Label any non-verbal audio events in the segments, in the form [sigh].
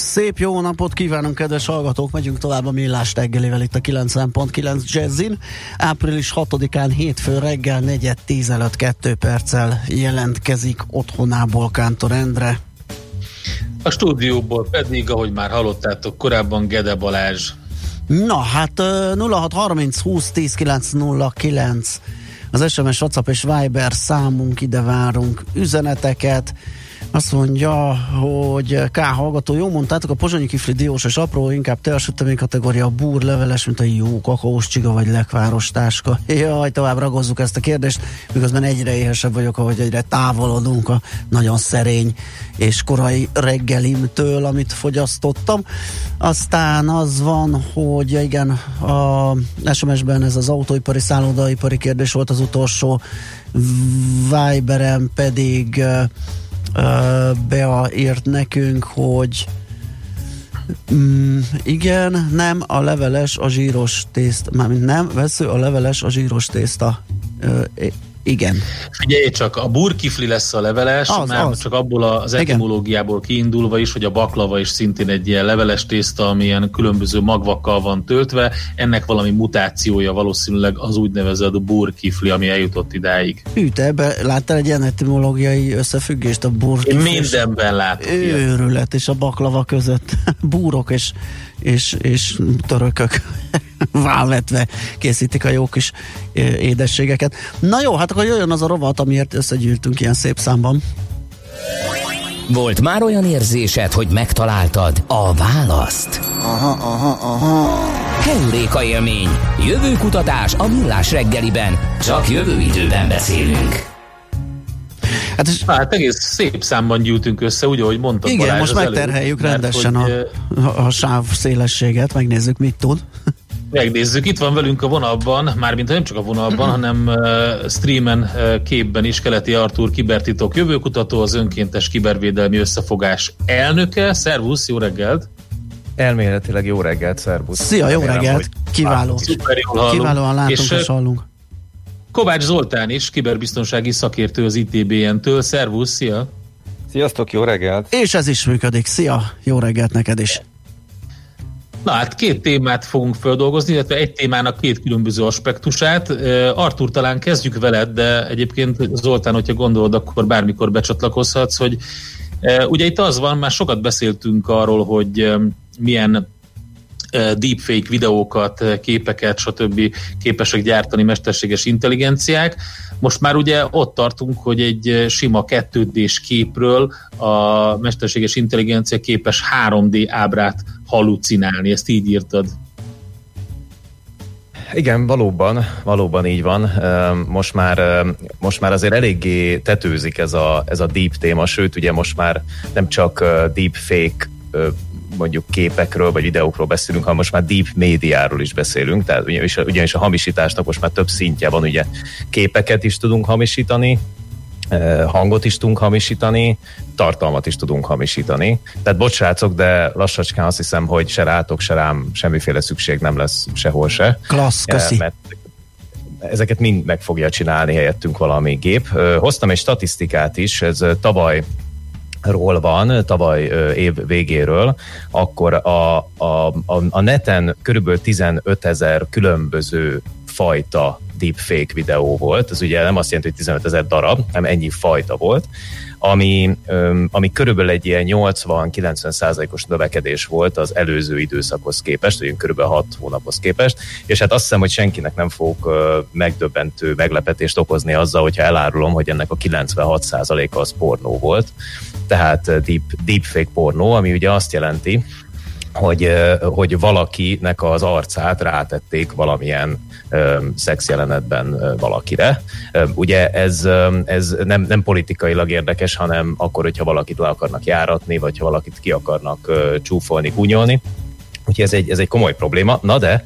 Szép jó napot kívánunk, kedves hallgatók! Megyünk tovább a millás reggelivel itt a 90.9 Jazzin. Április 6-án hétfő reggel 4 előtt 2 perccel jelentkezik otthonából Kántor Endre. A stúdióból pedig, ahogy már hallottátok korábban, Gede Balázs. Na hát 0630 20 10 909 az SMS, WhatsApp és Viber számunk, ide várunk üzeneteket azt mondja, hogy K hallgató, jó mondtátok, a pozsonyi kifli diós és apró, inkább teasütemény kategória, búr, leveles, mint a jó kakaós csiga vagy lekváros táska. [laughs] Jaj, tovább ragozzuk ezt a kérdést, miközben egyre éhesebb vagyok, ahogy egyre távolodunk a nagyon szerény és korai reggelimtől, amit fogyasztottam. Aztán az van, hogy igen, a SMS-ben ez az autóipari, szállodaipari kérdés volt az utolsó, Viberem pedig Bea nekünk, hogy Mm, igen, nem, a leveles a zsíros tészta, mármint nem, vesző a leveles a zsíros tészta. Ö, igen. Figyelj csak, a burkifli lesz a leveles, az, mert az. csak abból az etimológiából kiindulva is, hogy a baklava is szintén egy ilyen leveles tészta, ami ilyen különböző magvakkal van töltve, ennek valami mutációja valószínűleg az úgynevezett burkifli, ami eljutott idáig. Hű, te ebbe láttál egy ilyen etimológiai összefüggést a burkifli? Én mindenben látok. Őrület, és a baklava között [laughs] búrok és, és, és törökök [laughs] válvetve készítik a jó kis édességeket. Na jó, hát akkor jöjjön az a rovat, amiért összegyűltünk ilyen szép számban. Volt már olyan érzésed, hogy megtaláltad a választ? Aha, aha, aha. Heuréka élmény. Jövőkutatás a millás reggeliben. Csak jövő időben beszélünk. Hát, és, hát egész szép számban gyűltünk össze, úgy, ahogy mondtad Igen, Balázs most megterheljük előtt, rendesen mert, hogy, a, a sáv szélességet, megnézzük, mit tud. Megnézzük, itt van velünk a vonalban, mármint nem csak a vonalban, hanem uh, streamen uh, képben is Keleti Artúr kibertitok jövőkutató, az önkéntes kibervédelmi összefogás elnöke. Szervusz, jó reggelt! Elméletileg jó reggelt, szervusz! Szia, jó reggelt! Kiváló! Szuper, jól Kiválóan látunk és, és hallunk. Kovács Zoltán is, kiberbiztonsági szakértő az ITBN-től. Szervusz, szia! Sziasztok, jó reggelt! És ez is működik. Szia, jó reggelt neked is! Na hát két témát fogunk földolgozni, illetve egy témának két különböző aspektusát. Artur, talán kezdjük veled, de egyébként Zoltán, hogyha gondolod, akkor bármikor becsatlakozhatsz, hogy ugye itt az van, már sokat beszéltünk arról, hogy milyen deepfake videókat, képeket, stb. képesek gyártani mesterséges intelligenciák. Most már ugye ott tartunk, hogy egy sima 2 d képről a mesterséges intelligencia képes 3D ábrát halucinálni. Ezt így írtad. Igen, valóban, valóban így van. Most már, most már azért eléggé tetőzik ez a, ez a deep téma, sőt, ugye most már nem csak deep fake mondjuk képekről vagy videókról beszélünk, hanem most már deep médiáról is beszélünk, tehát ugyanis, ugyanis a hamisításnak most már több szintje van, ugye képeket is tudunk hamisítani, eh, hangot is tudunk hamisítani, tartalmat is tudunk hamisítani. Tehát bocsrácok, de lassacskán azt hiszem, hogy se rátok, se rám semmiféle szükség nem lesz sehol se. Klassz, eh, köszi. Mert ezeket mind meg fogja csinálni helyettünk valami gép. Hoztam egy statisztikát is, ez tavaly ról van, tavaly év végéről, akkor a, a, a, neten körülbelül 15 ezer különböző fajta deepfake videó volt, ez ugye nem azt jelenti, hogy 15 ezer darab, hanem ennyi fajta volt, ami, ami körülbelül egy ilyen 80-90 százalékos növekedés volt az előző időszakhoz képest, vagy körülbelül 6 hónaphoz képest, és hát azt hiszem, hogy senkinek nem fog megdöbbentő meglepetést okozni azzal, hogyha elárulom, hogy ennek a 96 százaléka az pornó volt, tehát deep, deepfake pornó, ami ugye azt jelenti, hogy, hogy valakinek az arcát rátették valamilyen szexjelenetben valakire. Ugye ez, ez nem, nem politikailag érdekes, hanem akkor, hogyha valakit le akarnak járatni, vagy ha valakit ki akarnak csúfolni, kunyolni Úgyhogy ez egy, ez egy komoly probléma. Na de,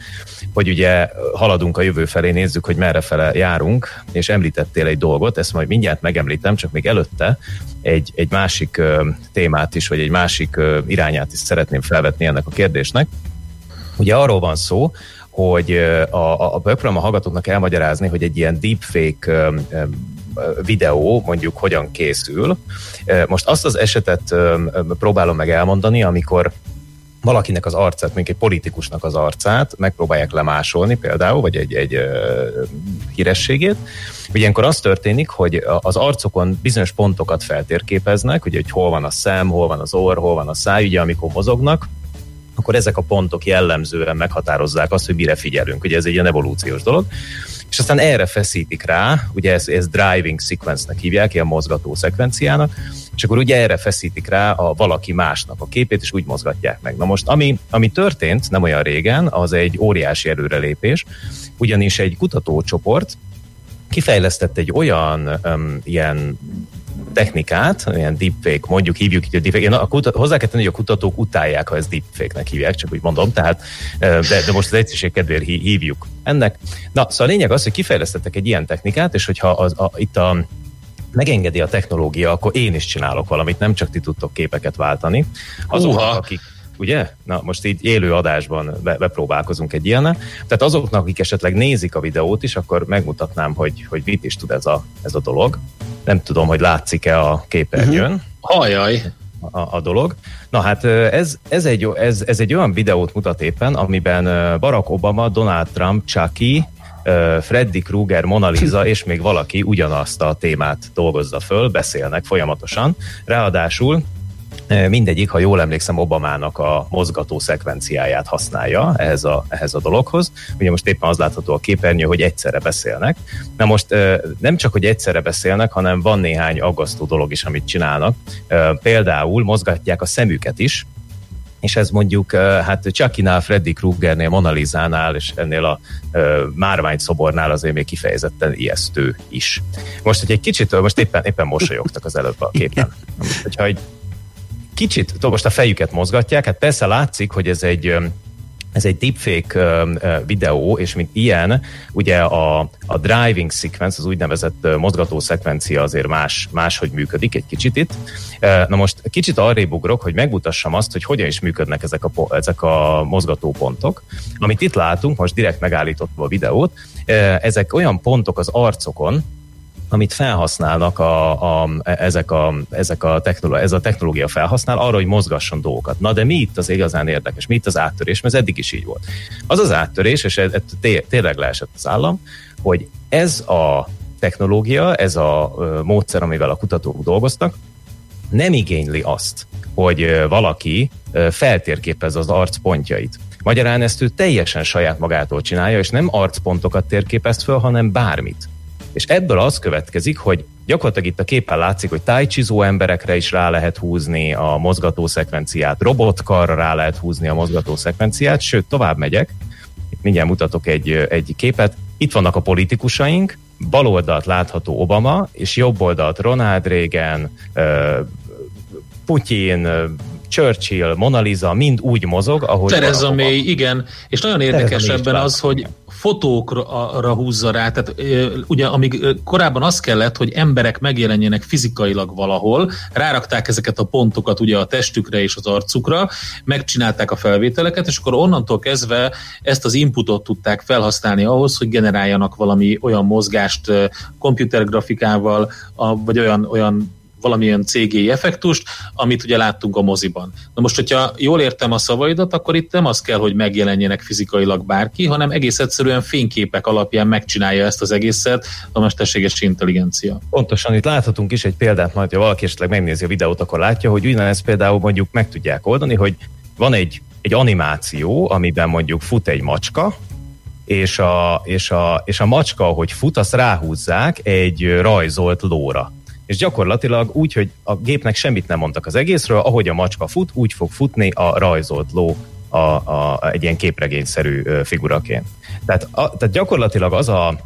hogy ugye haladunk a jövő felé, nézzük, hogy merre fele járunk, és említettél egy dolgot, ezt majd mindjárt megemlítem, csak még előtte egy, egy másik témát is, vagy egy másik irányát is szeretném felvetni ennek a kérdésnek. Ugye arról van szó, hogy a, a, megpróbálom a hallgatóknak elmagyarázni, hogy egy ilyen deepfake videó mondjuk hogyan készül. Most azt az esetet próbálom meg elmondani, amikor valakinek az arcát, mondjuk egy politikusnak az arcát megpróbálják lemásolni például, vagy egy, egy hírességét. Ugye ilyenkor az történik, hogy az arcokon bizonyos pontokat feltérképeznek, ugye, hogy hol van a szem, hol van az orr, hol van a száj, ugye amikor mozognak, akkor ezek a pontok jellemzően meghatározzák azt, hogy mire figyelünk. Ugye ez egy ilyen evolúciós dolog. És aztán erre feszítik rá, ugye ez, ez driving sequence-nek hívják, ilyen mozgató szekvenciának, és akkor ugye erre feszítik rá a valaki másnak a képét, és úgy mozgatják meg. Na most, ami, ami történt nem olyan régen, az egy óriási előrelépés, ugyanis egy kutatócsoport kifejlesztett egy olyan um, ilyen technikát, ilyen deepfake, mondjuk hívjuk így a deepfake. Na, a kutat, hozzá kell tenni, hogy a kutatók utálják, ha ezt deepfake-nek hívják, csak úgy mondom, tehát, de, de most az egyszerűség kedvéért hívjuk ennek. Na, szóval a lényeg az, hogy kifejlesztettek egy ilyen technikát, és hogyha az, a, itt a megengedi a technológia, akkor én is csinálok valamit, nem csak ti tudtok képeket váltani. Azoknak, akik ugye? Na, most így élő adásban be, bepróbálkozunk egy ilyen. Tehát azoknak, akik esetleg nézik a videót is, akkor megmutatnám, hogy, hogy mit is tud ez a, ez a dolog. Nem tudom, hogy látszik-e a képernyőn. Uh-huh. Hajaj! A, a dolog. Na hát ez, ez, egy, ez, ez egy olyan videót mutat éppen, amiben Barack Obama, Donald Trump, Chucky, Freddy Krueger, Mona Lisa és még valaki ugyanazt a témát dolgozza föl, beszélnek folyamatosan. Ráadásul mindegyik, ha jól emlékszem, Obamának a mozgató szekvenciáját használja ehhez a, ehhez a dologhoz. Ugye most éppen az látható a képernyő, hogy egyszerre beszélnek. Na most nem csak, hogy egyszerre beszélnek, hanem van néhány aggasztó dolog is, amit csinálnak. Például mozgatják a szemüket is, és ez mondjuk hát Chucky-nál, Freddy Kruegernél, Mona Lisa-nál és ennél a márvány szobornál azért még kifejezetten ijesztő is. Most, hogy egy kicsit, most éppen, éppen mosolyogtak az előbb a képen. Hogyha egy kicsit, most a fejüket mozgatják, hát persze látszik, hogy ez egy ez egy deepfake videó, és mint ilyen, ugye a, a driving sequence, az úgynevezett mozgató szekvencia azért más, máshogy működik egy kicsit itt. Na most kicsit arrébb ugrok, hogy megmutassam azt, hogy hogyan is működnek ezek a, ezek a mozgató pontok. Amit itt látunk, most direkt megállítottam a videót, ezek olyan pontok az arcokon, amit felhasználnak a, a, ezek a, ezek a technológia, ez a technológia felhasznál arra, hogy mozgasson dolgokat. Na de mi itt az igazán érdekes? Mi itt az áttörés? Mert ez eddig is így volt. Az az áttörés, és ez, ez tényleg leesett az állam, hogy ez a technológia, ez a módszer, amivel a kutatók dolgoztak, nem igényli azt, hogy valaki feltérképez az arc pontjait. Magyarán ezt ő teljesen saját magától csinálja, és nem arcpontokat térképez föl, hanem bármit. És ebből az következik, hogy gyakorlatilag itt a képen látszik, hogy tájcsizó emberekre is rá lehet húzni a mozgató szekvenciát, robotkarra rá lehet húzni a mozgató szekvenciát, sőt, tovább megyek, itt mindjárt mutatok egy, egy képet, itt vannak a politikusaink, bal oldalt látható Obama, és jobb oldalt Ronald Reagan, Putyin, Churchill, Mona Lisa mind úgy mozog, ahogy... Tereza May, igen, és nagyon érdekes ebben az, hogy fotókra húzza rá, tehát ugye amíg korábban az kellett, hogy emberek megjelenjenek fizikailag valahol, rárakták ezeket a pontokat ugye a testükre és az arcukra, megcsinálták a felvételeket, és akkor onnantól kezdve ezt az inputot tudták felhasználni ahhoz, hogy generáljanak valami olyan mozgást komputergrafikával, vagy olyan, olyan valamilyen CGI effektust, amit ugye láttunk a moziban. Na most, hogyha jól értem a szavaidat, akkor itt nem az kell, hogy megjelenjenek fizikailag bárki, hanem egész egyszerűen fényképek alapján megcsinálja ezt az egészet a mesterséges intelligencia. Pontosan, itt láthatunk is egy példát, majd ha valaki esetleg megnézi a videót, akkor látja, hogy ugyanezt például mondjuk meg tudják oldani, hogy van egy, egy animáció, amiben mondjuk fut egy macska, és a, és, a, és a macska, ahogy fut, azt ráhúzzák egy rajzolt lóra és gyakorlatilag úgy, hogy a gépnek semmit nem mondtak az egészről, ahogy a macska fut, úgy fog futni a rajzolt ló a, a, egy ilyen képregényszerű figuraként. Tehát, a, tehát gyakorlatilag az a,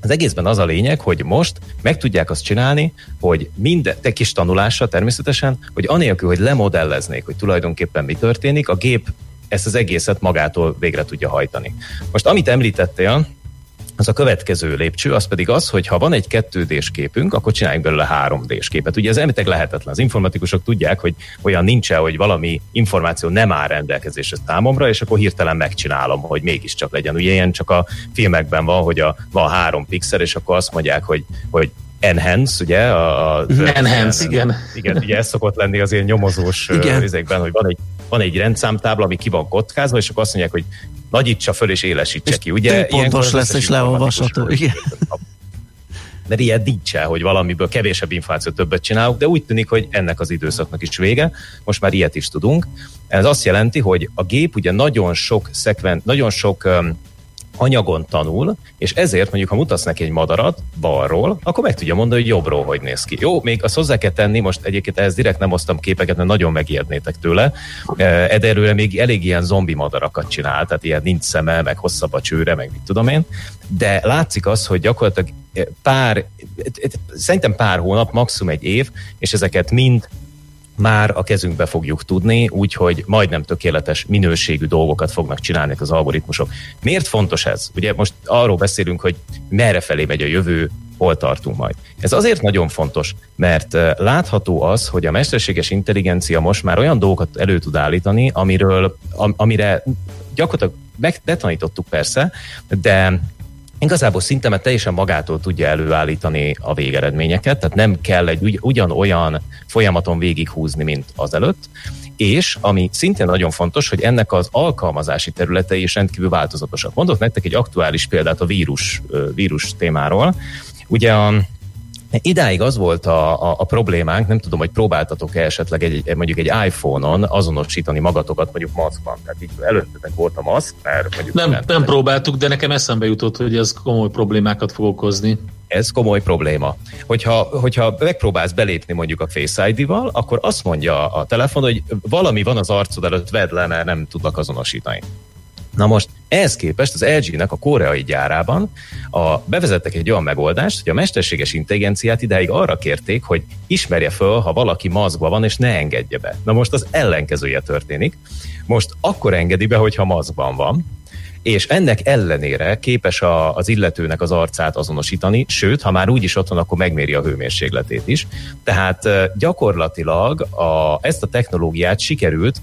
az egészben az a lényeg, hogy most meg tudják azt csinálni, hogy minden, te kis tanulásra természetesen, hogy anélkül, hogy lemodelleznék, hogy tulajdonképpen mi történik, a gép ezt az egészet magától végre tudja hajtani. Most amit említettél, az a következő lépcső, az pedig az, hogy ha van egy 2D-s képünk, akkor csináljunk belőle 3D-s képet. Ugye ez elmétek lehetetlen. Az informatikusok tudják, hogy olyan nincs hogy valami információ nem áll rendelkezésre számomra, és akkor hirtelen megcsinálom, hogy mégiscsak legyen. Ugye ilyen csak a filmekben van, hogy a, van három pixel, és akkor azt mondják, hogy, hogy enhance, ugye? A, a, enhance, igen. Igen, ugye ez szokott lenni az ilyen nyomozós üzékben, hogy van egy, van egy rendszámtábla, ami ki van kockázva, és akkor azt mondják, hogy nagyítsa föl és élesítse és ki. Ugye, pontos lesz és leolvasható. Igen. Mert ilyen nincsen, hogy valamiből kevésebb információt többet csinálunk, de úgy tűnik, hogy ennek az időszaknak is vége. Most már ilyet is tudunk. Ez azt jelenti, hogy a gép ugye nagyon sok szekven, nagyon sok um, anyagon tanul, és ezért mondjuk, ha mutatsz neki egy madarat balról, akkor meg tudja mondani, hogy jobbról hogy néz ki. Jó, még azt hozzá kell tenni, most egyébként ehhez direkt nem osztam képeket, mert nagyon megijednétek tőle. Ederőre még elég ilyen zombi madarakat csinál, tehát ilyen nincs szeme, meg hosszabb a csőre, meg mit tudom én, de látszik az, hogy gyakorlatilag pár, szerintem pár hónap, maximum egy év, és ezeket mind már a kezünkbe fogjuk tudni, úgyhogy majdnem tökéletes minőségű dolgokat fognak csinálni az algoritmusok. Miért fontos ez? Ugye most arról beszélünk, hogy merre felé megy a jövő, hol tartunk majd. Ez azért nagyon fontos, mert látható az, hogy a mesterséges intelligencia most már olyan dolgokat elő tud állítani, amiről, amire gyakorlatilag betanítottuk persze, de igazából szinte mert teljesen magától tudja előállítani a végeredményeket, tehát nem kell egy ugy, ugyanolyan folyamaton végighúzni, mint az előtt, és ami szintén nagyon fontos, hogy ennek az alkalmazási területei is rendkívül változatosak. Mondok nektek egy aktuális példát a vírus, vírus témáról. Ugye a Idáig az volt a, a, a problémánk, nem tudom, hogy próbáltatok-e esetleg egy, mondjuk egy iPhone-on azonosítani magatokat mondjuk maszkban. Tehát így előttetek volt a maszk, mert mondjuk... Nem, nem próbáltuk, de nekem eszembe jutott, hogy ez komoly problémákat fog okozni. Ez komoly probléma. Hogyha, hogyha megpróbálsz belépni mondjuk a Face ID-val, akkor azt mondja a telefon, hogy valami van az arcod előtt, vedd le, mert nem tudnak azonosítani. Na most ehhez képest az LG-nek a koreai gyárában a, bevezettek egy olyan megoldást, hogy a mesterséges intelligenciát idáig arra kérték, hogy ismerje föl, ha valaki maszkban van, és ne engedje be. Na most az ellenkezője történik. Most akkor engedi be, hogyha maszkban van, és ennek ellenére képes a, az illetőnek az arcát azonosítani, sőt, ha már úgyis ott van, akkor megméri a hőmérsékletét is. Tehát gyakorlatilag a, ezt a technológiát sikerült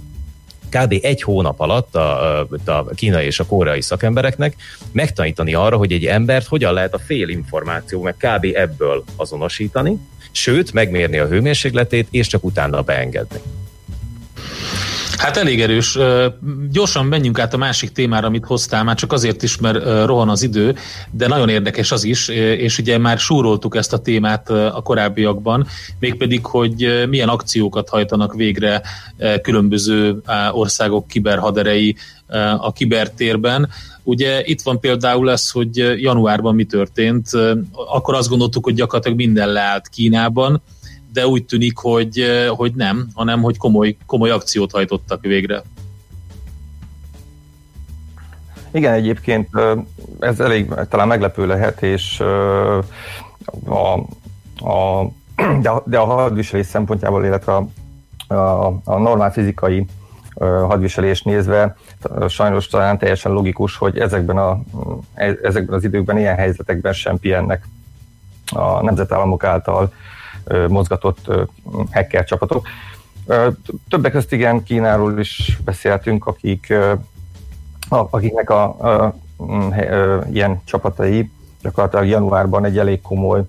kb. egy hónap alatt a, a kínai és a koreai szakembereknek megtanítani arra, hogy egy embert hogyan lehet a fél információ, meg kb. ebből azonosítani, sőt, megmérni a hőmérsékletét, és csak utána beengedni. Hát elég erős. Gyorsan menjünk át a másik témára, amit hoztál, már csak azért is, mert rohan az idő, de nagyon érdekes az is, és ugye már súroltuk ezt a témát a korábbiakban, mégpedig, hogy milyen akciókat hajtanak végre különböző országok kiberhaderei a kibertérben. Ugye itt van például ez, hogy januárban mi történt, akkor azt gondoltuk, hogy gyakorlatilag minden leállt Kínában, de úgy tűnik, hogy, hogy nem, hanem hogy komoly, komoly akciót hajtottak végre. Igen, egyébként ez elég talán meglepő lehet, és a, a, de, a, de a hadviselés szempontjából, illetve a, a, a normál fizikai hadviselés nézve sajnos talán teljesen logikus, hogy ezekben, a, ezekben az időkben, ilyen helyzetekben sem pihennek a nemzetállamok által mozgatott hacker csapatok. Többek között igen, Kínáról is beszéltünk, akik, akiknek a, a, a, ilyen csapatai gyakorlatilag januárban egy elég komoly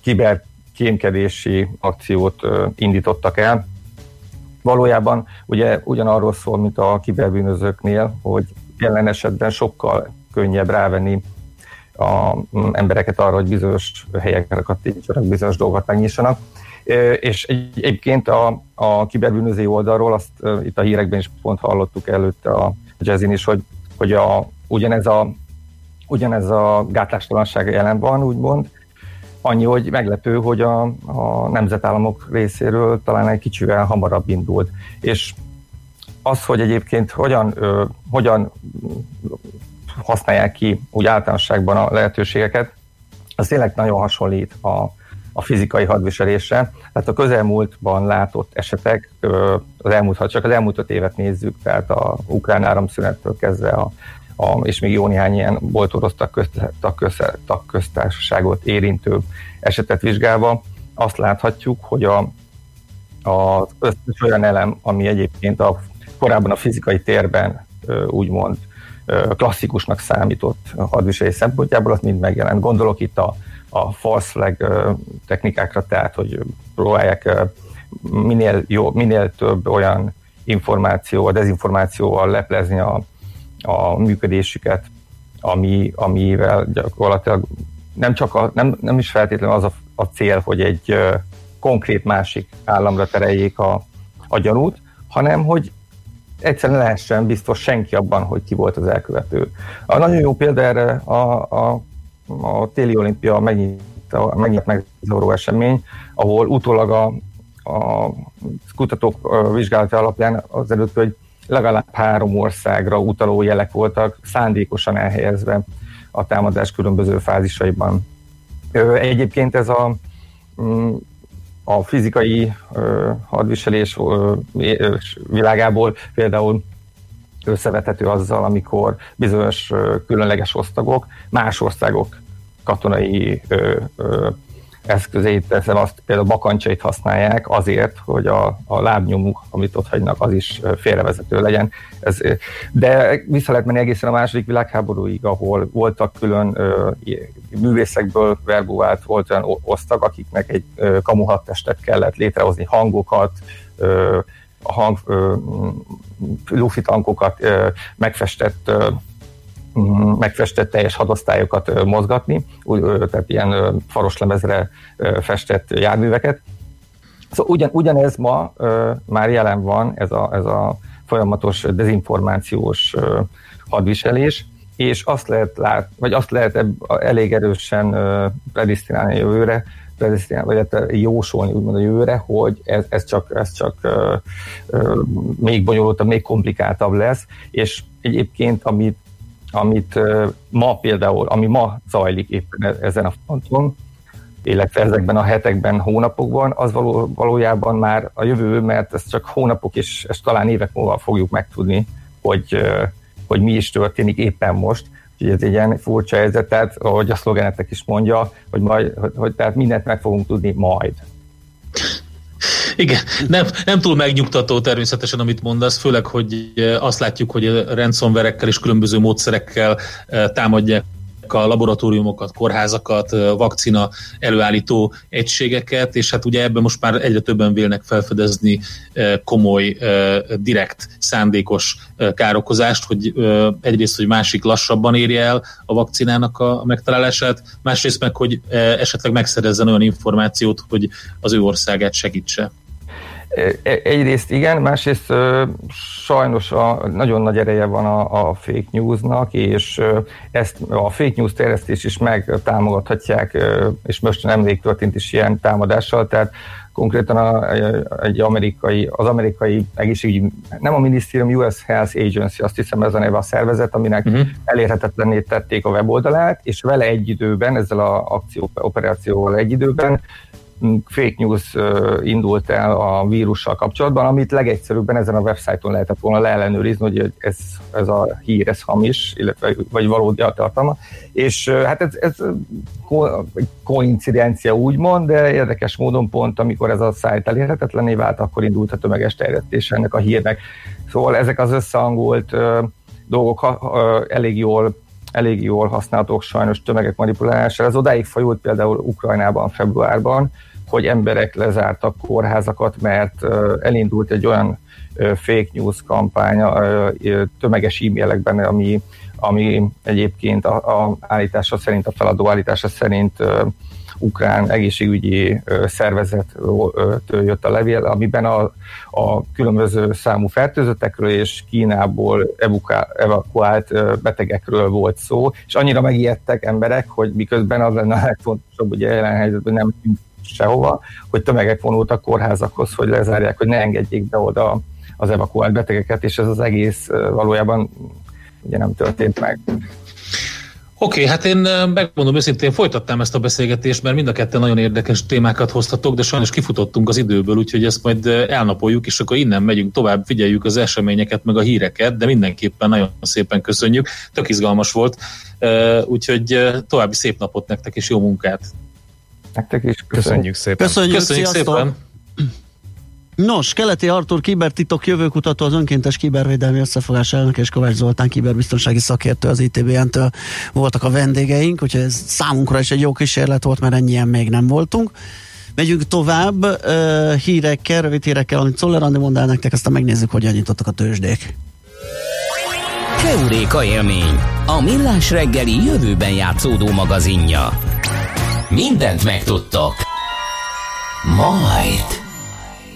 kiberkémkedési akciót indítottak el. Valójában ugye ugyanarról szól, mint a kiberbűnözőknél, hogy jelen esetben sokkal könnyebb rávenni a mm, embereket arra, hogy bizonyos helyekre kattintsanak, bizonyos dolgokat megnyissanak. És egy, egyébként a, a kiberbűnöző oldalról, azt itt a hírekben is pont hallottuk előtte a jazzin is, hogy, hogy a, ugyanez, a, ugyanez a gátlástalanság jelen van, úgymond, annyi, hogy meglepő, hogy a, a nemzetállamok részéről talán egy kicsivel hamarabb indult. És az, hogy egyébként hogyan, ö, hogyan használják ki úgy általánosságban a lehetőségeket, az tényleg nagyon hasonlít a, a fizikai hadviselésre. Tehát a közelmúltban látott esetek, az elmúlt, ha csak az elmúlt öt évet nézzük, tehát a ukrán áramszünettől kezdve a, a, és még jó néhány ilyen volt orosz tagköztársaságot érintő esetet vizsgálva, azt láthatjuk, hogy a, az összes olyan elem, ami egyébként a, korábban a fizikai térben úgymond klasszikusnak számított hadviselés szempontjából, az mind megjelent. Gondolok itt a, a false flag technikákra, tehát hogy próbálják minél, jó, minél több olyan információ, a dezinformációval leplezni a, a működésüket, ami, amivel gyakorlatilag nem, csak a, nem, nem is feltétlenül az a, a cél, hogy egy konkrét másik államra tereljék a, a gyanút, hanem hogy egyszerűen lehessen biztos senki abban, hogy ki volt az elkövető. A nagyon jó példa erre a, a, a téli olimpia megnyit, megnyit meg az esemény, ahol utólag a, a kutatók vizsgálata alapján az előtt, hogy legalább három országra utaló jelek voltak szándékosan elhelyezve a támadás különböző fázisaiban. Egyébként ez a mm, a fizikai hadviselés világából például összevethető azzal, amikor bizonyos különleges osztagok más országok katonai eszközeit, teszem azt, például bakancsait használják azért, hogy a, a lábnyomuk, amit ott hagynak, az is félrevezető legyen. Ez, de vissza lehet menni egészen a második világháborúig, ahol voltak külön ö, művészekből verbuált, volt olyan osztag, akiknek egy ö, kamuhattestet kellett létrehozni, hangokat, ö, hang, ö, lufi tankokat, ö, megfestett ö, megfestett teljes hadosztályokat mozgatni, tehát ilyen faroslemezre festett járműveket. Szóval ugyan, ugyanez ma már jelen van, ez a, ez a folyamatos dezinformációs hadviselés, és azt lehet lát, vagy azt lehet elég erősen predisztinálni a jövőre, vagy hát jósolni úgymond a jövőre, hogy ez, ez csak, ez csak uh, uh, még bonyolultabb, még komplikáltabb lesz, és egyébként amit amit ma például, ami ma zajlik éppen e-, ezen a fronton, illetve ezekben a hetekben, hónapokban, az való, valójában már a jövő, mert ez csak hónapok és, és talán évek múlva fogjuk megtudni, hogy, hogy mi is történik éppen most. Úgyhogy ez egy ilyen furcsa helyzet, tehát ahogy a szlogenetek is mondja, hogy, majd, hogy, hogy tehát mindent meg fogunk tudni majd. Igen, nem, nem túl megnyugtató természetesen, amit mondasz, főleg, hogy eh, azt látjuk, hogy a és különböző módszerekkel eh, támadják a laboratóriumokat, kórházakat, eh, vakcina előállító egységeket, és hát ugye ebben most már egyre többen vélnek felfedezni komoly, direkt, szándékos károkozást, hogy egyrészt, hogy másik lassabban érje el a vakcinának a megtalálását, másrészt meg, hogy esetleg megszerezzen olyan információt, hogy az ő országát segítse. E, egyrészt igen, másrészt sajnos a, nagyon nagy ereje van a, a fake newsnak, és ezt a fake news terjesztés is megtámogathatják, és most nemrég történt is ilyen támadással, tehát konkrétan a, egy amerikai, az amerikai egészségügyi, nem a minisztérium, US Health Agency, azt hiszem ez a neve a szervezet, aminek uh-huh. elérhetetlenné tették a weboldalát, és vele egy időben, ezzel a akció, operációval egy időben fake news indult el a vírussal kapcsolatban, amit legegyszerűbben ezen a websájton lehetett volna leellenőrizni, hogy ez, ez a hír, ez hamis, illetve vagy valódi a tartalma. És hát ez, ez egy koincidencia úgymond, de érdekes módon pont, amikor ez a szájt elérhetetlené vált, akkor indult a tömeges terjesztés ennek a hírnek. Szóval ezek az összehangolt dolgok elég jól elég jól használhatók sajnos tömegek manipulálására. Ez odáig fajult például Ukrajnában februárban, hogy emberek lezártak kórházakat, mert elindult egy olyan fake news kampány tömeges e-mailekben, ami, ami egyébként a, a állítása szerint, a feladó állítása szerint ukrán egészségügyi szervezettől jött a levél, amiben a, a különböző számú fertőzöttekről és Kínából evakuált betegekről volt szó, és annyira megijedtek emberek, hogy miközben az lenne a legfontosabb, ugye jelen helyzetben nem sehova, hogy tömegek vonultak kórházakhoz, hogy lezárják, hogy ne engedjék be oda az evakuált betegeket, és ez az egész valójában ugye nem történt meg. Oké, okay, hát én megmondom őszintén, folytattam ezt a beszélgetést, mert mind a ketten nagyon érdekes témákat hoztatok, de sajnos kifutottunk az időből, úgyhogy ezt majd elnapoljuk, és akkor innen megyünk tovább, figyeljük az eseményeket, meg a híreket, de mindenképpen nagyon szépen köszönjük, tök izgalmas volt, úgyhogy további szép napot nektek, és jó munkát! Nektek is köszönjük, köszönjük szépen! Köszönjük, köszönjük szépen! Nos, Keleti Artur kibertitok jövőkutató, az önkéntes kibervédelmi összefogás elnök és Kovács Zoltán kiberbiztonsági szakértő az ITBN-től voltak a vendégeink, úgyhogy ez számunkra is egy jó kísérlet volt, mert ennyien még nem voltunk. Megyünk tovább uh, hírekkel, rövid hírekkel, amit Szoller Andi mond el nektek, aztán megnézzük, hogyan nyitottak a tőzsdék. Keuréka élmény, a millás reggeli jövőben játszódó magazinja. Mindent megtudtok. Majd.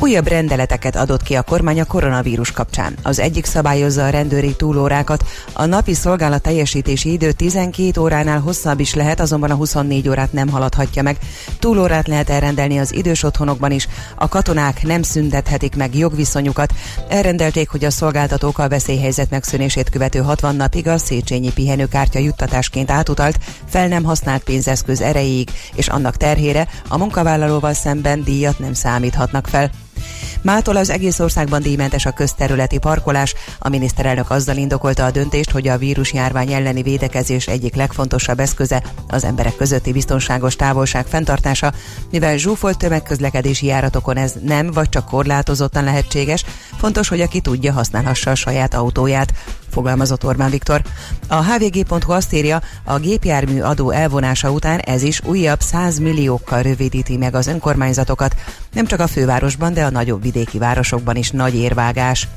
Újabb rendeleteket adott ki a kormány a koronavírus kapcsán. Az egyik szabályozza a rendőri túlórákat. A napi szolgálat teljesítési idő 12 óránál hosszabb is lehet, azonban a 24 órát nem haladhatja meg. Túlórát lehet elrendelni az idős otthonokban is. A katonák nem szüntethetik meg jogviszonyukat. Elrendelték, hogy a szolgáltatók a veszélyhelyzet megszűnését követő 60 napig a Széchenyi pihenőkártya juttatásként átutalt, fel nem használt pénzeszköz erejéig, és annak terhére a munkavállalóval szemben díjat nem számíthatnak fel. Mától az egész országban díjmentes a közterületi parkolás. A miniszterelnök azzal indokolta a döntést, hogy a vírusjárvány elleni védekezés egyik legfontosabb eszköze az emberek közötti biztonságos távolság fenntartása, mivel zsúfolt tömegközlekedési járatokon ez nem vagy csak korlátozottan lehetséges, fontos, hogy aki tudja, használhassa a saját autóját fogalmazott Orbán Viktor. A hvg.hu azt írja, a gépjármű adó elvonása után ez is újabb 100 milliókkal rövidíti meg az önkormányzatokat, nem csak a fővárosban, de a nagyobb vidéki városokban is nagy érvágás.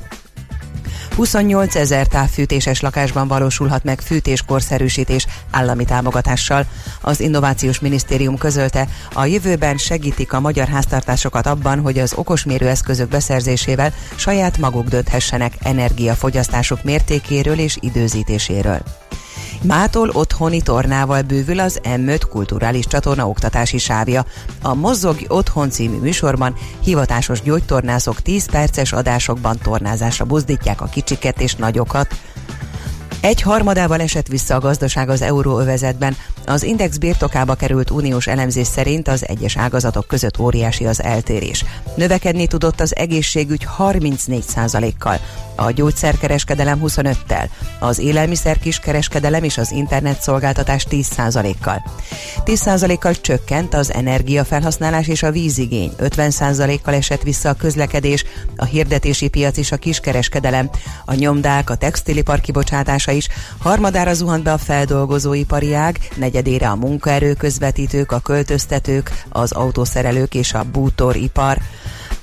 28 ezer távfűtéses lakásban valósulhat meg fűtéskorszerűsítés állami támogatással. Az Innovációs Minisztérium közölte, a jövőben segítik a magyar háztartásokat abban, hogy az okosmérőeszközök beszerzésével saját maguk dönthessenek energiafogyasztásuk mértékéről és időzítéséről. Mától otthoni tornával bővül az M5 kulturális csatorna oktatási sávja. A Mozog Otthon című műsorban hivatásos gyógytornászok 10 perces adásokban tornázásra buzdítják a kicsiket és nagyokat. Egy harmadával esett vissza a gazdaság az euróövezetben. Az index birtokába került uniós elemzés szerint az egyes ágazatok között óriási az eltérés. Növekedni tudott az egészségügy 34%-kal, a gyógyszerkereskedelem 25-tel, az élelmiszer kiskereskedelem és az internetszolgáltatás 10%-kal. 10%-kal csökkent az energiafelhasználás és a vízigény, 50%-kal esett vissza a közlekedés, a hirdetési piac és a kiskereskedelem, a nyomdák, a textilipar kibocsátása is, harmadára zuhant be a feldolgozóipari ág, negyedére a munkaerő közvetítők, a költöztetők, az autószerelők és a bútoripar.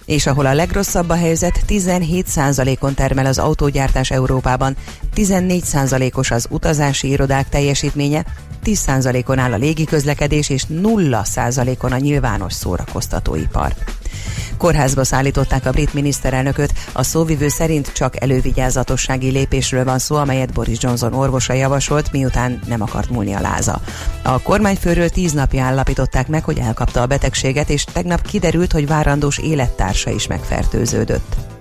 És ahol a legrosszabb a helyzet, 17%-on termel az autógyártás Európában, 14%-os az utazási irodák teljesítménye, 10%-on áll a légiközlekedés és 0%-on a nyilvános szórakoztatóipar. Kórházba szállították a brit miniszterelnököt, a szóvivő szerint csak elővigyázatossági lépésről van szó, amelyet Boris Johnson orvosa javasolt, miután nem akart múlni a láza. A kormányfőről tíz napja állapították meg, hogy elkapta a betegséget, és tegnap kiderült, hogy várandós élettársa is megfertőződött.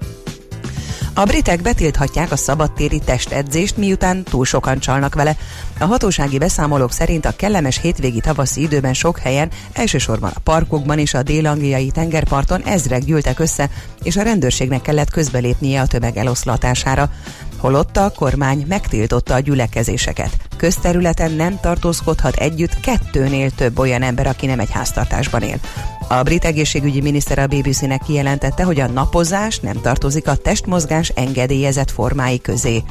A britek betilthatják a szabadtéri testedzést, miután túl sokan csalnak vele. A hatósági beszámolók szerint a kellemes hétvégi tavaszi időben sok helyen, elsősorban a parkokban és a dél-angliai tengerparton ezrek gyűltek össze, és a rendőrségnek kellett közbelépnie a tömeg eloszlatására holott a kormány megtiltotta a gyülekezéseket. Közterületen nem tartózkodhat együtt kettőnél több olyan ember, aki nem egy háztartásban él. A brit egészségügyi miniszter a BBC-nek kijelentette, hogy a napozás nem tartozik a testmozgás engedélyezett formái közé.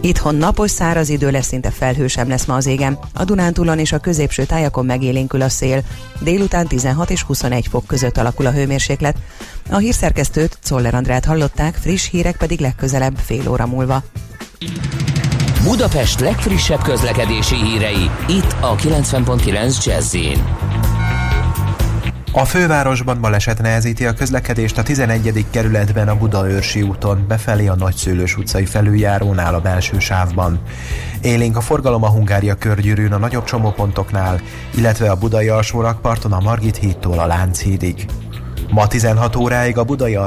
Itthon napos száraz idő lesz, szinte felhő sem lesz ma az égen. A Dunántúlon és a középső tájakon megélénkül a szél. Délután 16 és 21 fok között alakul a hőmérséklet. A hírszerkesztőt, Czoller Andrát hallották, friss hírek pedig legközelebb fél óra múlva. Budapest legfrissebb közlekedési hírei, itt a 90.9 jazz a fővárosban baleset nehezíti a közlekedést a 11. kerületben a Budaörsi úton, befelé a Nagyszőlős utcai felüljárónál a belső sávban. Élénk a forgalom a Hungária körgyűrűn a nagyobb csomópontoknál, illetve a Budai alsórakparton a Margit hídtól a Lánchídig. Ma 16 óráig a Budai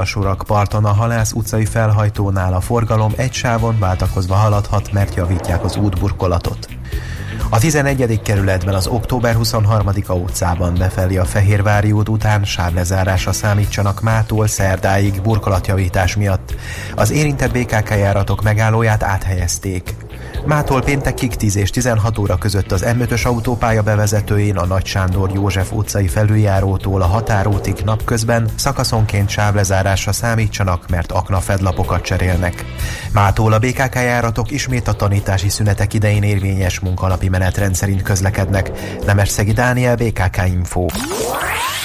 parton a Halász utcai felhajtónál a forgalom egy sávon váltakozva haladhat, mert javítják az útburkolatot. A 11. kerületben az október 23-a utcában befelé a Fehérvári út után sávlezárásra számítsanak mától szerdáig burkolatjavítás miatt. Az érintett BKK járatok megállóját áthelyezték. Mától péntekig 10 és 16 óra között az M5-ös autópálya bevezetőjén a Nagy Sándor József utcai felüljárótól a határútig napközben szakaszonként sávlezárásra számítsanak, mert aknafedlapokat cserélnek. Mától a BKK járatok ismét a tanítási szünetek idején érvényes munkalapi menetrend szerint közlekednek. Nemesszegi Dániel, BKK Info.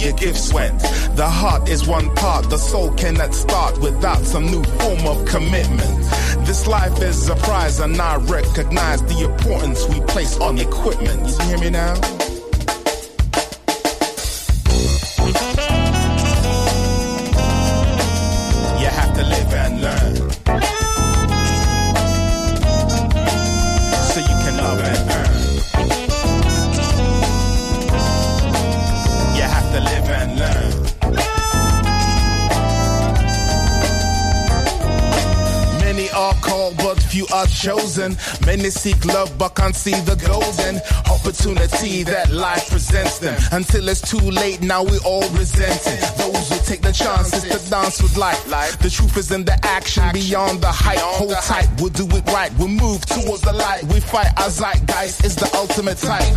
Your gifts went. The heart is one part, the soul cannot start without some new form of commitment. This life is a prize and I recognize the importance we place on equipment. You hear me now? Chosen. Many seek love but can't see the golden opportunity that life presents them. Until it's too late, now we all resent it. Those who take the chances to dance with life. The truth is in the action, beyond the hype. Hold tight, we'll do it right. We'll move towards the light. We fight our zeitgeist is the ultimate type.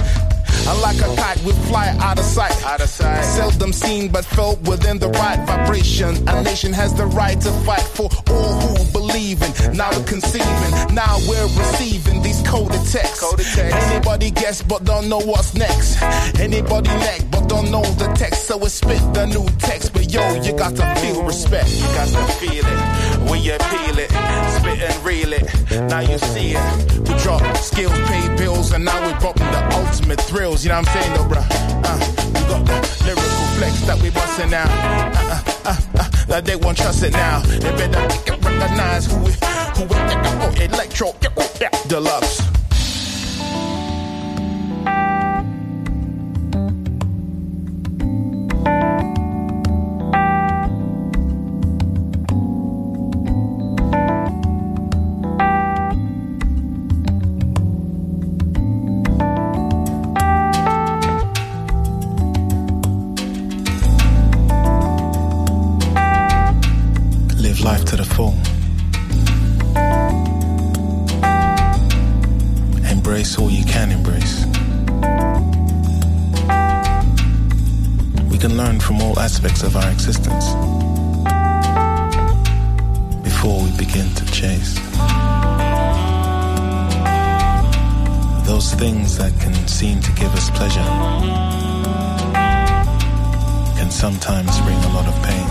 And like a kite, we fly out of sight. Out of sight. Seldom seen, but felt within the right vibration. A nation has the right to fight for all who believe in. Now we're conceiving, now we're receiving these coded texts. Coded text. Anybody guess, but don't know what's next. Anybody neck, but don't know the text, so we spit the new text. But yo, you got to feel respect. You got to feel it when you peel it, spit and reel it. Now you see it. We drop skills, pay bills, and now we're popping the ultimate thrills. you know what I'm saying, though, bruh? Uh, we got the lyrical flex that we bustin' now. Uh, uh, uh, uh, that they won't trust it now. They better recognize who we, who we, oh, electro, deluxe. and learn from all aspects of our existence before we begin to chase. Those things that can seem to give us pleasure can sometimes bring a lot of pain.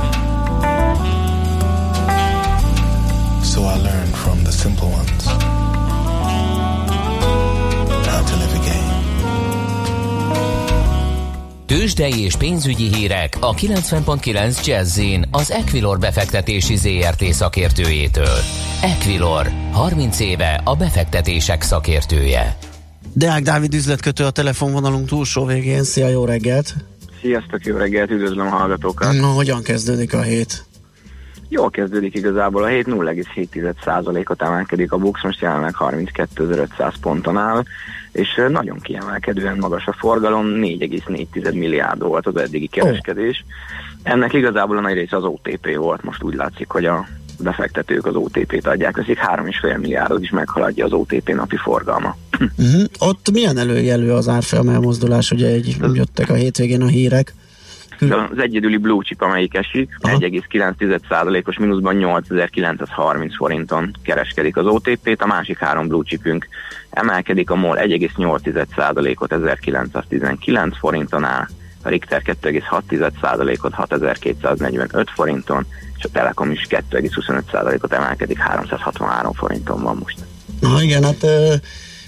So i learned from the simple ones how to live again. Tőzsdei és pénzügyi hírek a 90.9 jazz az Equilor befektetési ZRT szakértőjétől. Equilor, 30 éve a befektetések szakértője. Deák Dávid üzletkötő a telefonvonalunk túlsó végén. Szia, jó reggelt! Sziasztok, jó reggelt, üdvözlöm a hallgatókat! Na, hogyan kezdődik a hét? Jól kezdődik igazából, a hét 0,7%-ot emelkedik a Bux, most jelenleg 32.500 ponton áll, és nagyon kiemelkedően magas a forgalom, 4,4 milliárd volt az eddigi kereskedés. Ennek igazából a nagy része az OTP volt, most úgy látszik, hogy a befektetők az OTP-t adják, eszik 3,5 milliárdot is meghaladja az OTP napi forgalma. Uh-huh. Ott milyen előjelű az árfolyam elmozdulás, ugye egy, jöttek a hétvégén a hírek? Az egyedüli blue chip, amelyik esik, 1,9%-os mínuszban 8930 forinton kereskedik az OTP-t, a másik három blue chipünk emelkedik, a MOL 1,8%-ot 1919 forinton áll, a Richter 2,6%-ot 6245 forinton, és a Telekom is 2,25%-ot emelkedik, 363 forinton van most. Na igen, hát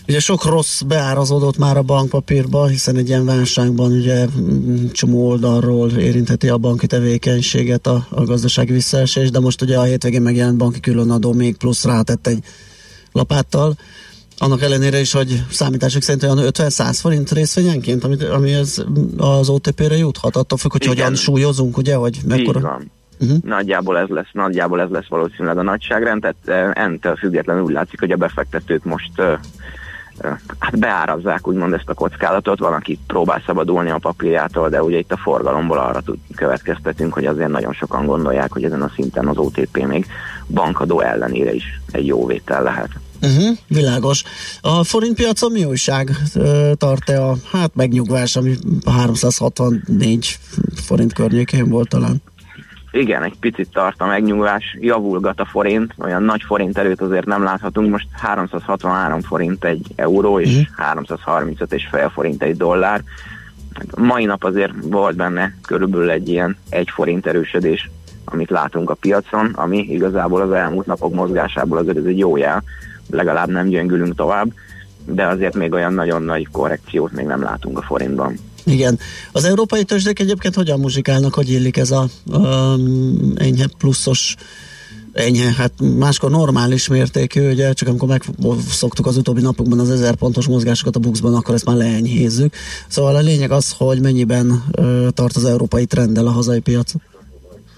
Ugye sok rossz beárazódott már a bankpapírba, hiszen egy ilyen válságban ugye mm, csomó oldalról érintheti a banki tevékenységet a, a gazdasági visszaesés, de most ugye a hétvégén megjelent banki különadó még plusz rátett egy lapáttal, annak ellenére is, hogy számítások szerint olyan 50-100 forint részvényenként, ami, ami ez az OTP-re juthat, attól függ, hogy Igen. hogyan súlyozunk, ugye, hogy mekkora... Így van. Uh-huh. Nagyjából ez lesz, nagyjából ez lesz valószínűleg a nagyságrend, tehát eh, entől függetlenül úgy látszik, hogy a befektetők most uh, hát beárazzák úgymond ezt a kockázatot, van, aki próbál szabadulni a papírjától, de ugye itt a forgalomból arra tud, következtetünk, hogy azért nagyon sokan gondolják, hogy ezen a szinten az OTP még bankadó ellenére is egy jó vétel lehet. Uh-huh, világos. A forint piacon mi újság tart-e a hát megnyugvás, ami 364 forint környékén volt talán? Igen, egy picit tart a megnyugvás, javulgat a forint, olyan nagy forint előtt azért nem láthatunk, most 363 forint egy euró, és mm. 335 és fél forint egy dollár. Mai nap azért volt benne körülbelül egy ilyen egy forint erősödés, amit látunk a piacon, ami igazából az elmúlt napok mozgásából azért ez egy jó jel, legalább nem gyöngülünk tovább, de azért még olyan nagyon nagy korrekciót még nem látunk a forintban. Igen. Az európai tőzsdék egyébként hogyan muzsikálnak, hogy illik ez a um, enyhe pluszos enyhe, hát máskor normális mértékű, ugye, csak amikor megszoktuk az utóbbi napokban az ezer pontos mozgásokat a buxban, akkor ezt már leenyhézzük. Szóval a lényeg az, hogy mennyiben uh, tart az európai trenddel a hazai piac.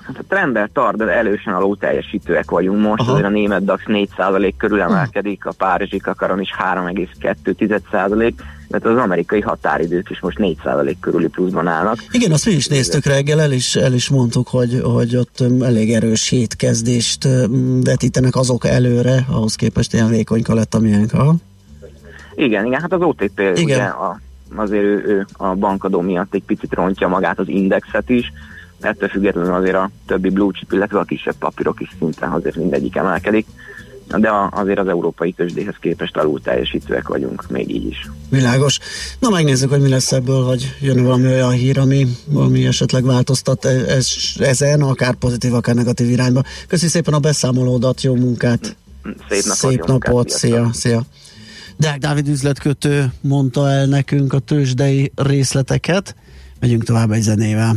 Hát a trendel tart, de elősen alul teljesítőek vagyunk most, Aha. azért a német DAX 4% körül emelkedik, a párizsi kakaron is 3,2%, mert az amerikai határidők is most 4% körüli pluszban állnak. Igen, azt mi is néztük reggel, el is, el is mondtuk, hogy, hogy ott elég erős hétkezdést vetítenek azok előre, ahhoz képest ilyen vékonyka lett a miénk. Ha? Igen, igen, hát az OTP igen. ugye a, azért ő, ő a bankadó miatt egy picit rontja magát az indexet is, ettől függetlenül azért a többi blue chip, illetve a kisebb papírok is szinten azért mindegyik emelkedik de azért az európai tőzsdéhez képest alul teljesítőek vagyunk, még így is. Világos. Na megnézzük, hogy mi lesz ebből, hogy jön valami olyan hír, ami, ami esetleg változtat ez, ezen, akár pozitív, akár negatív irányba. Köszi szépen a beszámolódat, jó munkát! Szép napot! Szép napot, szia, szia! Deák Dávid üzletkötő mondta el nekünk a tőzsdei részleteket. Megyünk tovább egy zenével.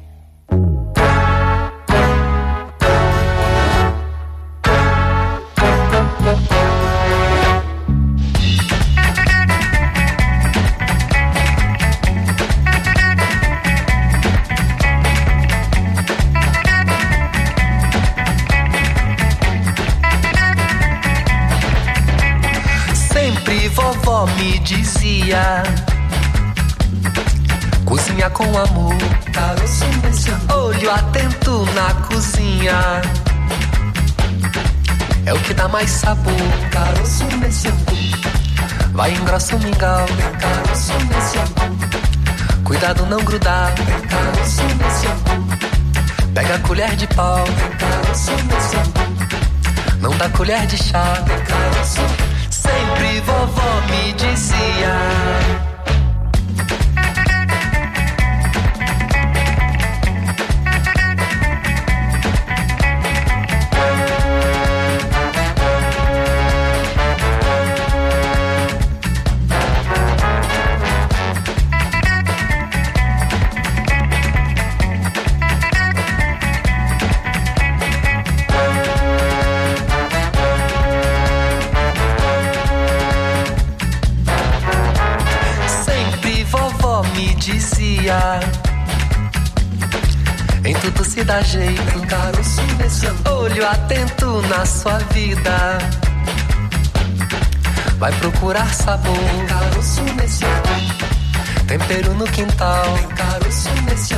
Com amor. Olho atento na cozinha. É o que dá mais sabor. Vai engrossa o mingau. Cuidado não grudar. Pega a colher de pau. Não dá colher de chá. Sempre vovó me dizia. Em tudo se dá jeito, caroço nesse olho atento na sua vida. Vai procurar sabor, caroço nesse Tempero no quintal, caroço nesse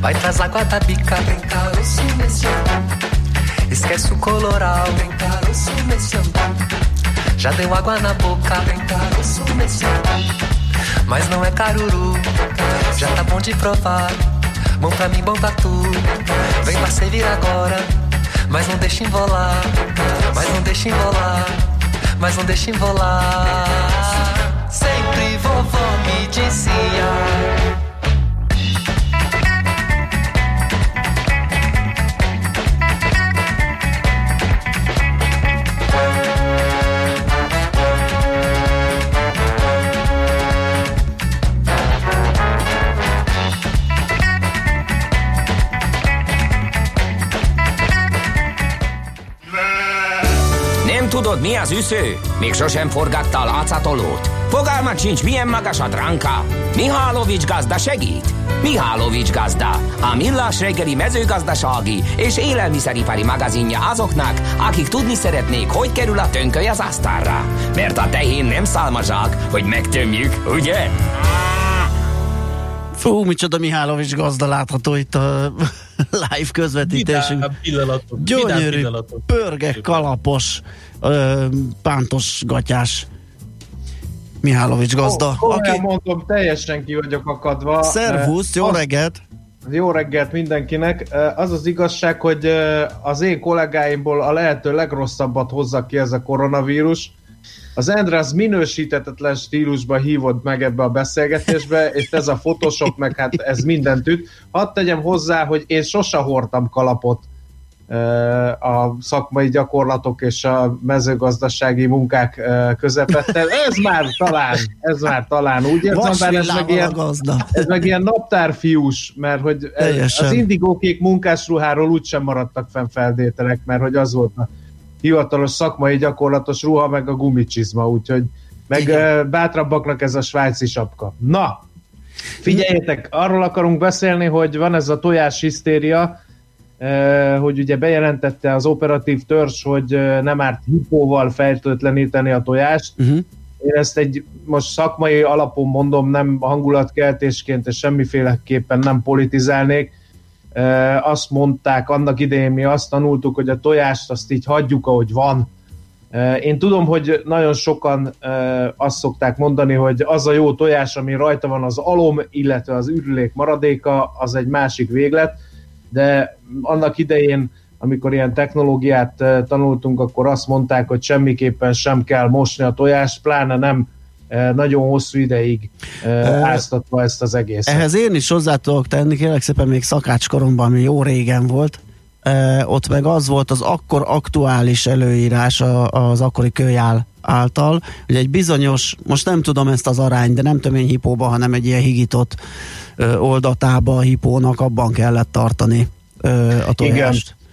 Vai traz água da bica, tem caroço nesse Esquece o coloral, tem caroço nesse Já deu água na boca, tem caroço nesse Mas não é caruru, já tá bom de provar. Bom pra mim, bom pra tu. Vem pra servir agora, mas não deixa embolar. Mas não deixa embolar, mas não deixa embolar. Sempre vovó me dizia. Tudod, mi az üsző? Még sosem forgatta a látszatolót? Fogalmat sincs, milyen magas a dránka? Mihálovics gazda segít? Mihálovics gazda, a millás reggeli mezőgazdasági és élelmiszeripari magazinja azoknak, akik tudni szeretnék, hogy kerül a tönköly az asztalra. Mert a tehén nem szálmazsák, hogy megtömjük, ugye? Fú, micsoda Mihálovics gazda látható itt a [laughs] live közvetítésünk. Vidám pillanatok. vidám Gyönyörű, pillanatok. pörge, kalapos, ö, pántos gatyás Mihálovics gazda. Ó, aki... Mondom, teljesen ki vagyok akadva. Szervusz, jó Azt- reggelt! Jó reggelt mindenkinek. Az az igazság, hogy az én kollégáimból a lehető legrosszabbat hozza ki ez a koronavírus. Az Endre az minősítetetlen stílusba hívott meg ebbe a beszélgetésbe, és ez a Photoshop, meg hát ez mindent üt. Hadd tegyem hozzá, hogy én sose hordtam kalapot a szakmai gyakorlatok és a mezőgazdasági munkák közepette. Ez már talán, ez már talán úgy érzem, bár ez meg ilyen, ez meg ilyen naptárfiús, mert hogy Teljesen. az indigókék munkásruháról úgysem maradtak fenn feltételek, mert hogy az volt a hivatalos szakmai gyakorlatos ruha, meg a gumicsizma, úgyhogy meg Igen. bátrabbaknak ez a svájci sapka. Na, figyeljetek, arról akarunk beszélni, hogy van ez a tojás hisztéria, hogy ugye bejelentette az operatív törzs, hogy nem árt hipóval fertőtleníteni a tojást, Uh-huh. én ezt egy most szakmai alapon mondom, nem hangulatkeltésként, és semmiféleképpen nem politizálnék. Azt mondták annak idején, mi azt tanultuk, hogy a tojást azt így hagyjuk, ahogy van. Én tudom, hogy nagyon sokan azt szokták mondani, hogy az a jó tojás, ami rajta van az alom, illetve az ürülék maradéka, az egy másik véglet, de annak idején amikor ilyen technológiát tanultunk, akkor azt mondták, hogy semmiképpen sem kell mosni a tojást, pláne nem nagyon hosszú ideig áztatva ezt az egészet. Ehhez én is hozzá tudok tenni, kérlek szépen még szakácskoromban, ami jó régen volt, ott meg az volt az akkor aktuális előírás az akkori kölyál által, hogy egy bizonyos, most nem tudom ezt az arányt, de nem tömény hipóba, hanem egy ilyen higított oldatába a hipónak abban kellett tartani a tojást. Ö,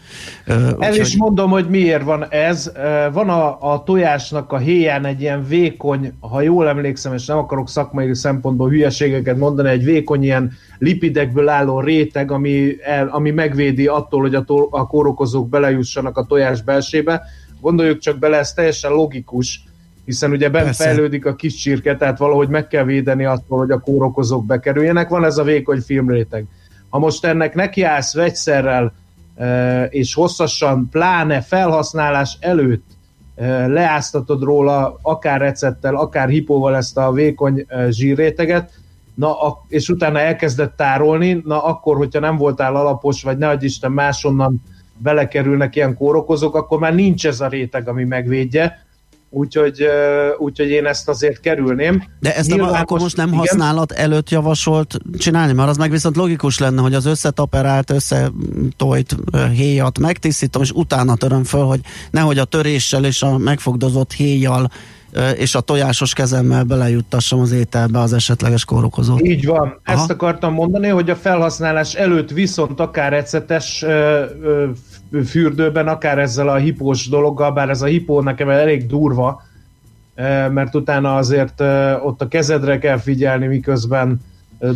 El úgyhogy- is mondom, hogy miért van ez. Van a, a tojásnak a héján egy ilyen vékony, ha jól emlékszem, és nem akarok szakmai szempontból hülyeségeket mondani, egy vékony ilyen lipidekből álló réteg, ami, el, ami megvédi attól, hogy a, to, a kórokozók belejussanak a tojás belsébe. Gondoljuk csak bele, ez teljesen logikus, hiszen ugye bent Persze. fejlődik a kis csirke, tehát valahogy meg kell védeni attól, hogy a kórokozók bekerüljenek. Van ez a vékony filmréteg. Ha most ennek nekiállsz vegyszerrel, és hosszasan, pláne felhasználás előtt leáztatod róla akár recepttel, akár hipóval ezt a vékony zsírréteget, na, és utána elkezdett tárolni, na akkor, hogyha nem voltál alapos, vagy ne adj Isten másonnan belekerülnek ilyen kórokozók, akkor már nincs ez a réteg, ami megvédje, úgyhogy, úgyhogy én ezt azért kerülném. De ezt nem, Nyilván akkor most nem igen. használat előtt javasolt csinálni, mert az meg viszont logikus lenne, hogy az összetaperált, összetolt ö, héjat megtisztítom, és utána töröm föl, hogy nehogy a töréssel és a megfogdozott héjjal és a tojásos kezemmel belejuttassam az ételbe az esetleges kórokozót. Így van. Aha. Ezt akartam mondani, hogy a felhasználás előtt viszont akár ecetes ö, ö, f- fürdőben, akár ezzel a hipós dologgal, bár ez a hipó nekem elég durva, ö, mert utána azért ö, ott a kezedre kell figyelni, miközben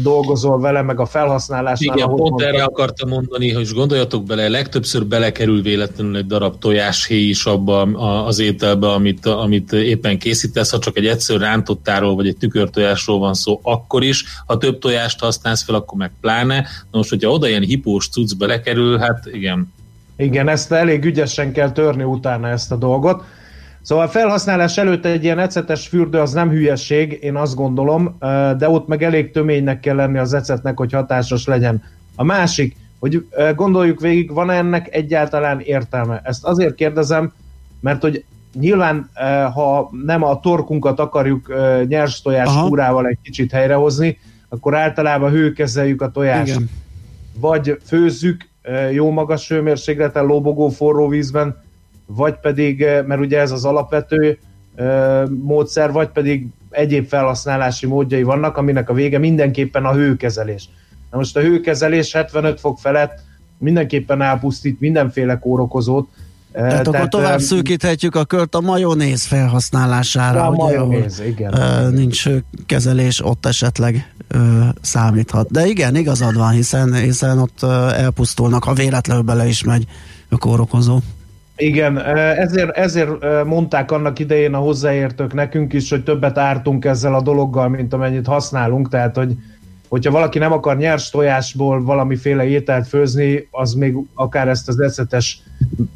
dolgozol vele, meg a felhasználásnál. Igen, pont mondtam. erre akartam mondani, hogy gondoljatok bele, legtöbbször belekerül véletlenül egy darab tojáshéj is abba az ételbe, amit, amit éppen készítesz, ha csak egy egyszerű rántottáról vagy egy tükörtojásról van szó, akkor is, ha több tojást használsz fel, akkor meg pláne. Na most, hogyha oda ilyen hipós cucc belekerül, hát igen. Igen, ezt elég ügyesen kell törni utána ezt a dolgot. Szóval a felhasználás előtt egy ilyen ecetes fürdő az nem hülyeség, én azt gondolom, de ott meg elég töménynek kell lenni az ecetnek, hogy hatásos legyen. A másik, hogy gondoljuk végig, van ennek egyáltalán értelme? Ezt azért kérdezem, mert hogy nyilván, ha nem a torkunkat akarjuk nyers tojás kúrával egy kicsit helyrehozni, akkor általában hőkezeljük a tojást. Igen. Vagy főzzük jó magas hőmérsékleten, lobogó forró vízben, vagy pedig, mert ugye ez az alapvető módszer, vagy pedig egyéb felhasználási módjai vannak, aminek a vége mindenképpen a hőkezelés. Na most a hőkezelés 75 fok felett mindenképpen elpusztít mindenféle kórokozót, tehát, Tehát akkor tovább szűkíthetjük a kört a majonéz felhasználására. A majonéz, igen. Nincs kezelés, ott esetleg számíthat. De igen, igazad van, hiszen, hiszen ott elpusztulnak, ha véletlenül bele is megy a kórokozó. Igen, ezért, ezért mondták annak idején a hozzáértők nekünk is, hogy többet ártunk ezzel a dologgal, mint amennyit használunk, tehát hogy hogyha valaki nem akar nyers tojásból valamiféle ételt főzni, az még akár ezt az eszetes,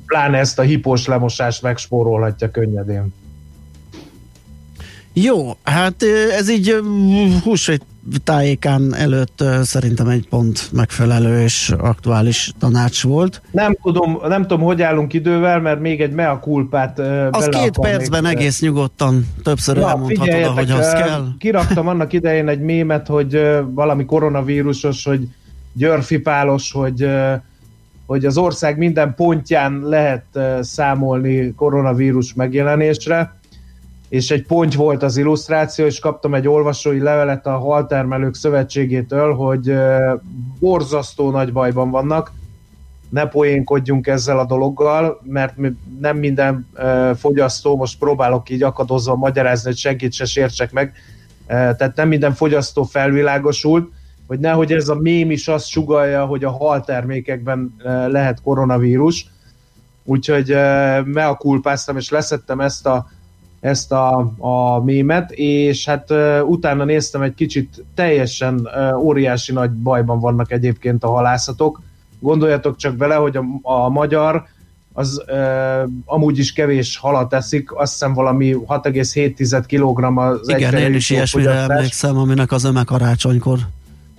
pláne ezt a hipós lemosást megspórolhatja könnyedén. Jó, hát ez így húsvét tájékán előtt szerintem egy pont megfelelő és aktuális tanács volt. Nem tudom, nem tudom, hogy állunk idővel, mert még egy mea culpát Az két percben még... egész nyugodtan többször ja, elmondhatod, ahogy az kell. Kiraktam annak idején egy mémet, hogy valami koronavírusos, hogy györfipálos, hogy hogy az ország minden pontján lehet számolni koronavírus megjelenésre, és egy pont volt az illusztráció, és kaptam egy olvasói levelet a Haltermelők Szövetségétől, hogy borzasztó nagy bajban vannak, ne poénkodjunk ezzel a dologgal, mert nem minden fogyasztó, most próbálok így akadozva magyarázni, hogy senkit se sértsek meg, tehát nem minden fogyasztó felvilágosult, hogy nehogy ez a mém is azt sugalja, hogy a haltermékekben lehet koronavírus, úgyhogy meakulpáztam és leszettem ezt a ezt a, a mémet, és hát uh, utána néztem egy kicsit, teljesen uh, óriási nagy bajban vannak egyébként a halászatok. Gondoljatok csak bele, hogy a, a magyar az uh, amúgy is kevés halat eszik, azt hiszem valami 6,7 kg az Igen, én is ilyesmire emlékszem, aminek az öme karácsonykor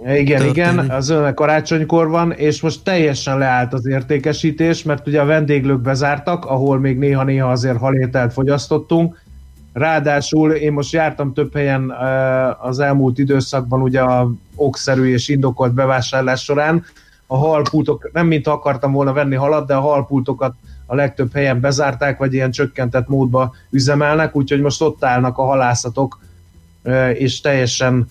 igen, történik. igen, az öme karácsonykor van, és most teljesen leállt az értékesítés, mert ugye a vendéglők bezártak, ahol még néha-néha azért halételt fogyasztottunk, Ráadásul én most jártam több helyen az elmúlt időszakban ugye a okszerű és indokolt bevásárlás során. A halpultok, nem mint akartam volna venni halat, de a halpultokat a legtöbb helyen bezárták, vagy ilyen csökkentett módba üzemelnek, úgyhogy most ott állnak a halászatok, és teljesen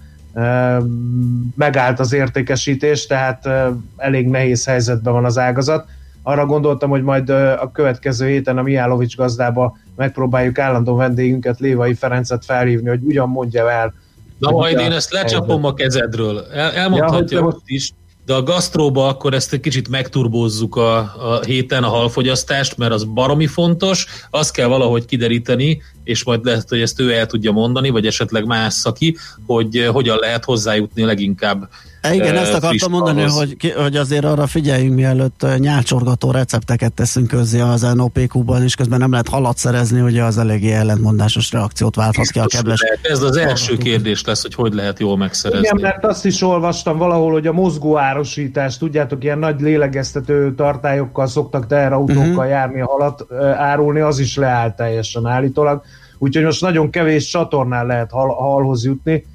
megállt az értékesítés, tehát elég nehéz helyzetben van az ágazat arra gondoltam, hogy majd a következő héten a Miálovics gazdába megpróbáljuk állandó vendégünket, Lévai Ferencet felhívni, hogy ugyan mondja el. Na majd én ezt lecsapom a kezedről. El, elmondhatja ja, hogy is, de a gasztróba akkor ezt egy kicsit megturbózzuk a, a héten a halfogyasztást, mert az baromi fontos, azt kell valahogy kideríteni, és majd lehet, hogy ezt ő el tudja mondani, vagy esetleg más szaki, hogy hogyan lehet hozzájutni leginkább igen, ezt akartam mondani, hogy, hogy azért arra figyeljünk, mielőtt nyálcsorgató recepteket teszünk közzé az NOPQ-ban, és közben nem lehet halat szerezni, ugye az eléggé ellentmondásos reakciót válthat ki a kedves. Ez az első kérdés lesz, hogy hogy lehet jól megszerezni. Igen, mert azt is olvastam valahol, hogy a mozgóárosítás, tudjátok, ilyen nagy lélegeztető tartályokkal szoktak teherautókkal uh-huh. járni a halat árulni, az is leállt teljesen állítólag. Úgyhogy most nagyon kevés csatornán lehet hal- halhoz jutni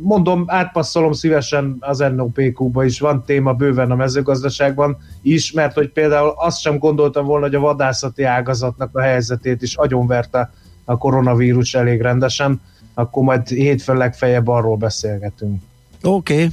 Mondom, átpasszolom szívesen az NOPQ-ba is, van téma bőven a mezőgazdaságban is, mert hogy például azt sem gondoltam volna, hogy a vadászati ágazatnak a helyzetét is agyonverte a koronavírus elég rendesen, akkor majd hétfőn legfeljebb arról beszélgetünk. Oké. Okay.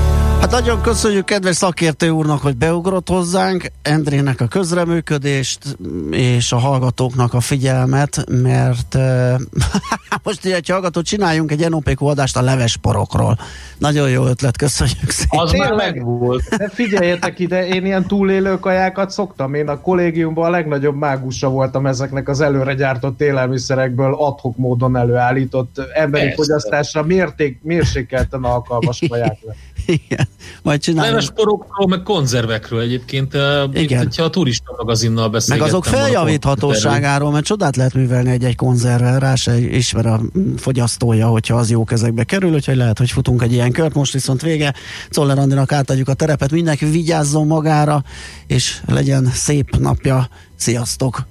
Hát nagyon köszönjük kedves szakértő úrnak, hogy beugrott hozzánk, Endrének a közreműködést, és a hallgatóknak a figyelmet, mert uh, [laughs] most egy hallgató csináljunk egy NOPQ adást a levesporokról. Nagyon jó ötlet, köszönjük szépen. Az már megvolt. De figyeljetek ide, én ilyen túlélő kajákat szoktam. Én a kollégiumban a legnagyobb mágusa voltam ezeknek az előre gyártott élelmiszerekből adhok módon előállított emberi Persze. fogyasztásra mérték, mérsékelten alkalmas kaják lett. [laughs] Igen, majd csinálunk. Leves porokról, meg konzervekről egyébként. eh, Igen. Itt, ha a turista magazinnal Meg beszélgettem. azok volna feljavíthatóságáról, mert csodát lehet művelni egy-egy konzervvel, rá se ismer a fogyasztója, hogyha az jó kezekbe kerül, úgyhogy lehet, hogy futunk egy ilyen kört. Most viszont vége. Czoller Andinak átadjuk a terepet, mindenki vigyázzon magára, és legyen szép napja. Sziasztok!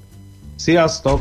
Sziasztok!